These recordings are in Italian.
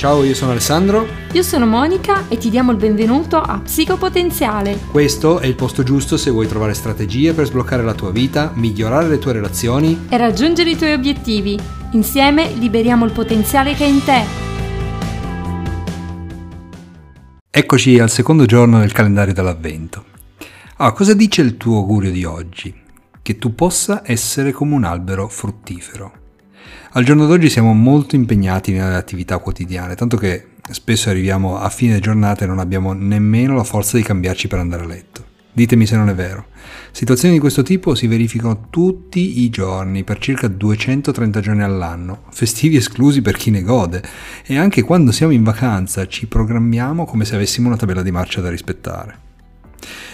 Ciao, io sono Alessandro. Io sono Monica e ti diamo il benvenuto a Psicopotenziale. Questo è il posto giusto se vuoi trovare strategie per sbloccare la tua vita, migliorare le tue relazioni e raggiungere i tuoi obiettivi. Insieme liberiamo il potenziale che è in te. Eccoci al secondo giorno del calendario dell'avvento. Ah, cosa dice il tuo augurio di oggi? Che tu possa essere come un albero fruttifero. Al giorno d'oggi siamo molto impegnati nelle attività quotidiane, tanto che spesso arriviamo a fine giornata e non abbiamo nemmeno la forza di cambiarci per andare a letto. Ditemi se non è vero. Situazioni di questo tipo si verificano tutti i giorni, per circa 230 giorni all'anno, festivi esclusi per chi ne gode, e anche quando siamo in vacanza ci programmiamo come se avessimo una tabella di marcia da rispettare.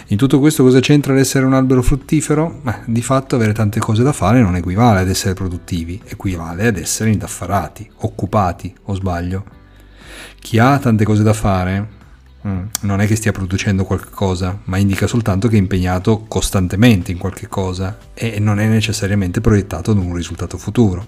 In tutto questo cosa c'entra l'essere un albero fruttifero? Beh, di fatto avere tante cose da fare non equivale ad essere produttivi, equivale ad essere indaffarati, occupati, o sbaglio. Chi ha tante cose da fare mm, non è che stia producendo qualcosa, ma indica soltanto che è impegnato costantemente in qualche cosa e non è necessariamente proiettato ad un risultato futuro.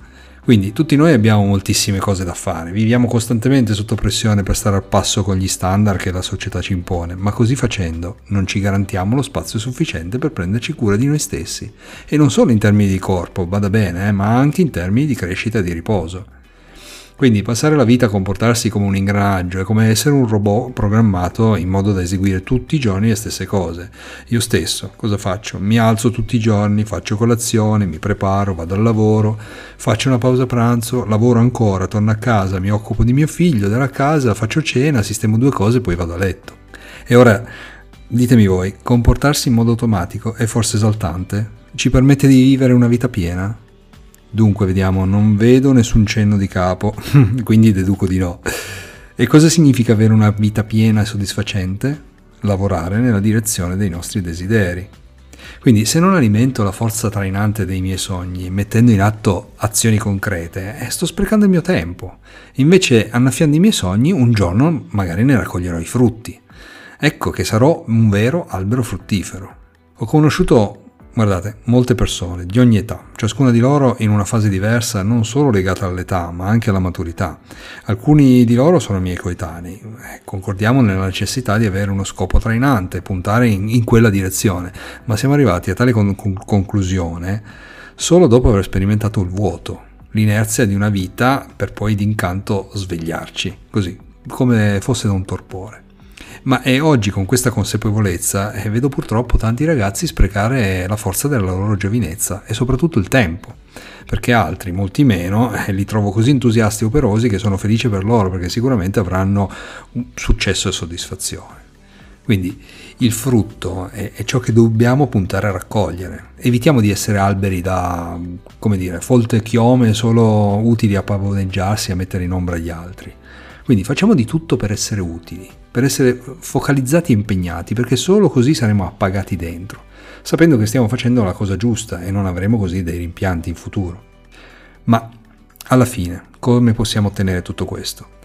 Quindi tutti noi abbiamo moltissime cose da fare, viviamo costantemente sotto pressione per stare al passo con gli standard che la società ci impone, ma così facendo non ci garantiamo lo spazio sufficiente per prenderci cura di noi stessi. E non solo in termini di corpo, vada bene, eh, ma anche in termini di crescita e di riposo. Quindi passare la vita a comportarsi come un ingranaggio è come essere un robot programmato in modo da eseguire tutti i giorni le stesse cose. Io stesso cosa faccio? Mi alzo tutti i giorni, faccio colazione, mi preparo, vado al lavoro, faccio una pausa pranzo, lavoro ancora, torno a casa, mi occupo di mio figlio, della casa, faccio cena, sistemo due cose e poi vado a letto. E ora ditemi voi, comportarsi in modo automatico è forse esaltante? Ci permette di vivere una vita piena? Dunque, vediamo, non vedo nessun cenno di capo, quindi deduco di no. E cosa significa avere una vita piena e soddisfacente? Lavorare nella direzione dei nostri desideri. Quindi se non alimento la forza trainante dei miei sogni, mettendo in atto azioni concrete, eh, sto sprecando il mio tempo. Invece, annaffiando i miei sogni, un giorno magari ne raccoglierò i frutti. Ecco che sarò un vero albero fruttifero. Ho conosciuto Guardate, molte persone di ogni età, ciascuna di loro in una fase diversa, non solo legata all'età, ma anche alla maturità. Alcuni di loro sono miei coetanei. Eh, concordiamo nella necessità di avere uno scopo trainante, puntare in, in quella direzione, ma siamo arrivati a tale con- conclusione solo dopo aver sperimentato il vuoto, l'inerzia di una vita per poi d'incanto svegliarci, così, come fosse da un torpore. Ma è oggi con questa consapevolezza eh, vedo purtroppo tanti ragazzi sprecare la forza della loro giovinezza e soprattutto il tempo, perché altri, molti meno, eh, li trovo così entusiasti e operosi che sono felice per loro perché sicuramente avranno successo e soddisfazione. Quindi il frutto è, è, ciò che dobbiamo puntare a raccogliere. Evitiamo di essere alberi da, come dire, folte chiome solo utili a pavoneggiarsi e a mettere in ombra gli altri. Quindi facciamo di tutto per essere utili, per essere focalizzati e impegnati, perché solo così saremo appagati dentro, sapendo che stiamo facendo la cosa giusta e non avremo così dei rimpianti in futuro. Ma alla fine, come possiamo ottenere tutto questo?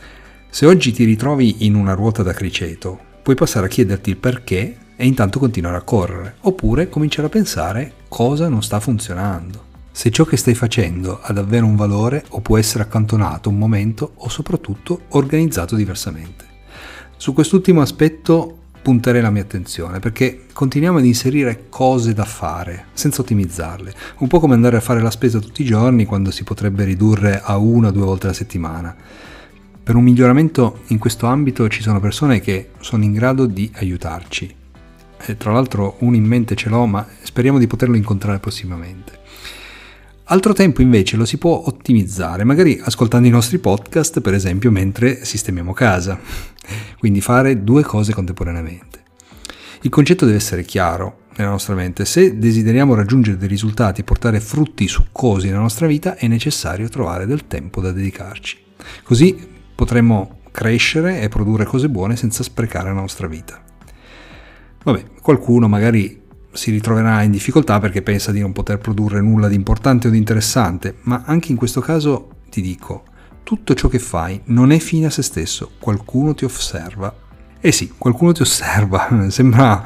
Se oggi ti ritrovi in una ruota da criceto, puoi passare a chiederti il perché e intanto continuare a correre, oppure cominciare a pensare cosa non sta funzionando se ciò che stai facendo ha davvero un valore o può essere accantonato un momento o soprattutto organizzato diversamente. Su quest'ultimo aspetto punterei la mia attenzione perché continuiamo ad inserire cose da fare senza ottimizzarle, un po' come andare a fare la spesa tutti i giorni quando si potrebbe ridurre a una o due volte alla settimana. Per un miglioramento in questo ambito ci sono persone che sono in grado di aiutarci. E tra l'altro uno in mente ce l'ho, ma speriamo di poterlo incontrare prossimamente. Altro tempo invece lo si può ottimizzare, magari ascoltando i nostri podcast, per esempio, mentre sistemiamo casa. Quindi fare due cose contemporaneamente. Il concetto deve essere chiaro nella nostra mente. Se desideriamo raggiungere dei risultati e portare frutti succosi nella nostra vita, è necessario trovare del tempo da dedicarci. Così potremo crescere e produrre cose buone senza sprecare la nostra vita. Vabbè, qualcuno magari si ritroverà in difficoltà perché pensa di non poter produrre nulla di importante o di interessante, ma anche in questo caso ti dico, tutto ciò che fai non è fine a se stesso, qualcuno ti osserva. Eh sì, qualcuno ti osserva, sembra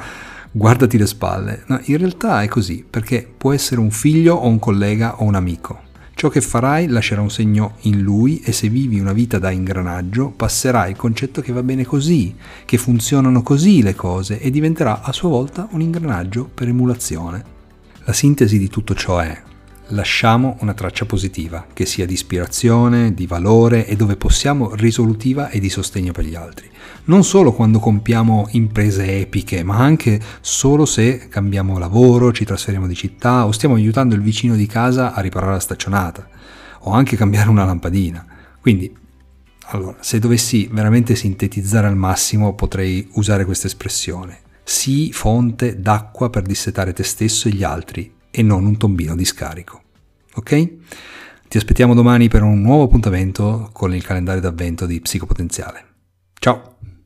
guardati le spalle. No, in realtà è così, perché può essere un figlio o un collega o un amico Ciò che farai lascerà un segno in lui e se vivi una vita da ingranaggio passerai il concetto che va bene così, che funzionano così le cose e diventerà a sua volta un ingranaggio per emulazione. La sintesi di tutto ciò è lasciamo una traccia positiva, che sia di ispirazione, di valore e dove possiamo risolutiva e di sostegno per gli altri. Non solo quando compiamo imprese epiche, ma anche solo se cambiamo lavoro, ci trasferiamo di città o stiamo aiutando il vicino di casa a riparare la staccionata o anche cambiare una lampadina. Quindi, allora, se dovessi veramente sintetizzare al massimo, potrei usare questa espressione. Sii fonte d'acqua per dissetare te stesso e gli altri e non un tombino di scarico. Ok? Ti aspettiamo domani per un nuovo appuntamento con il calendario d'avvento di Psicopotenziale. Ciao!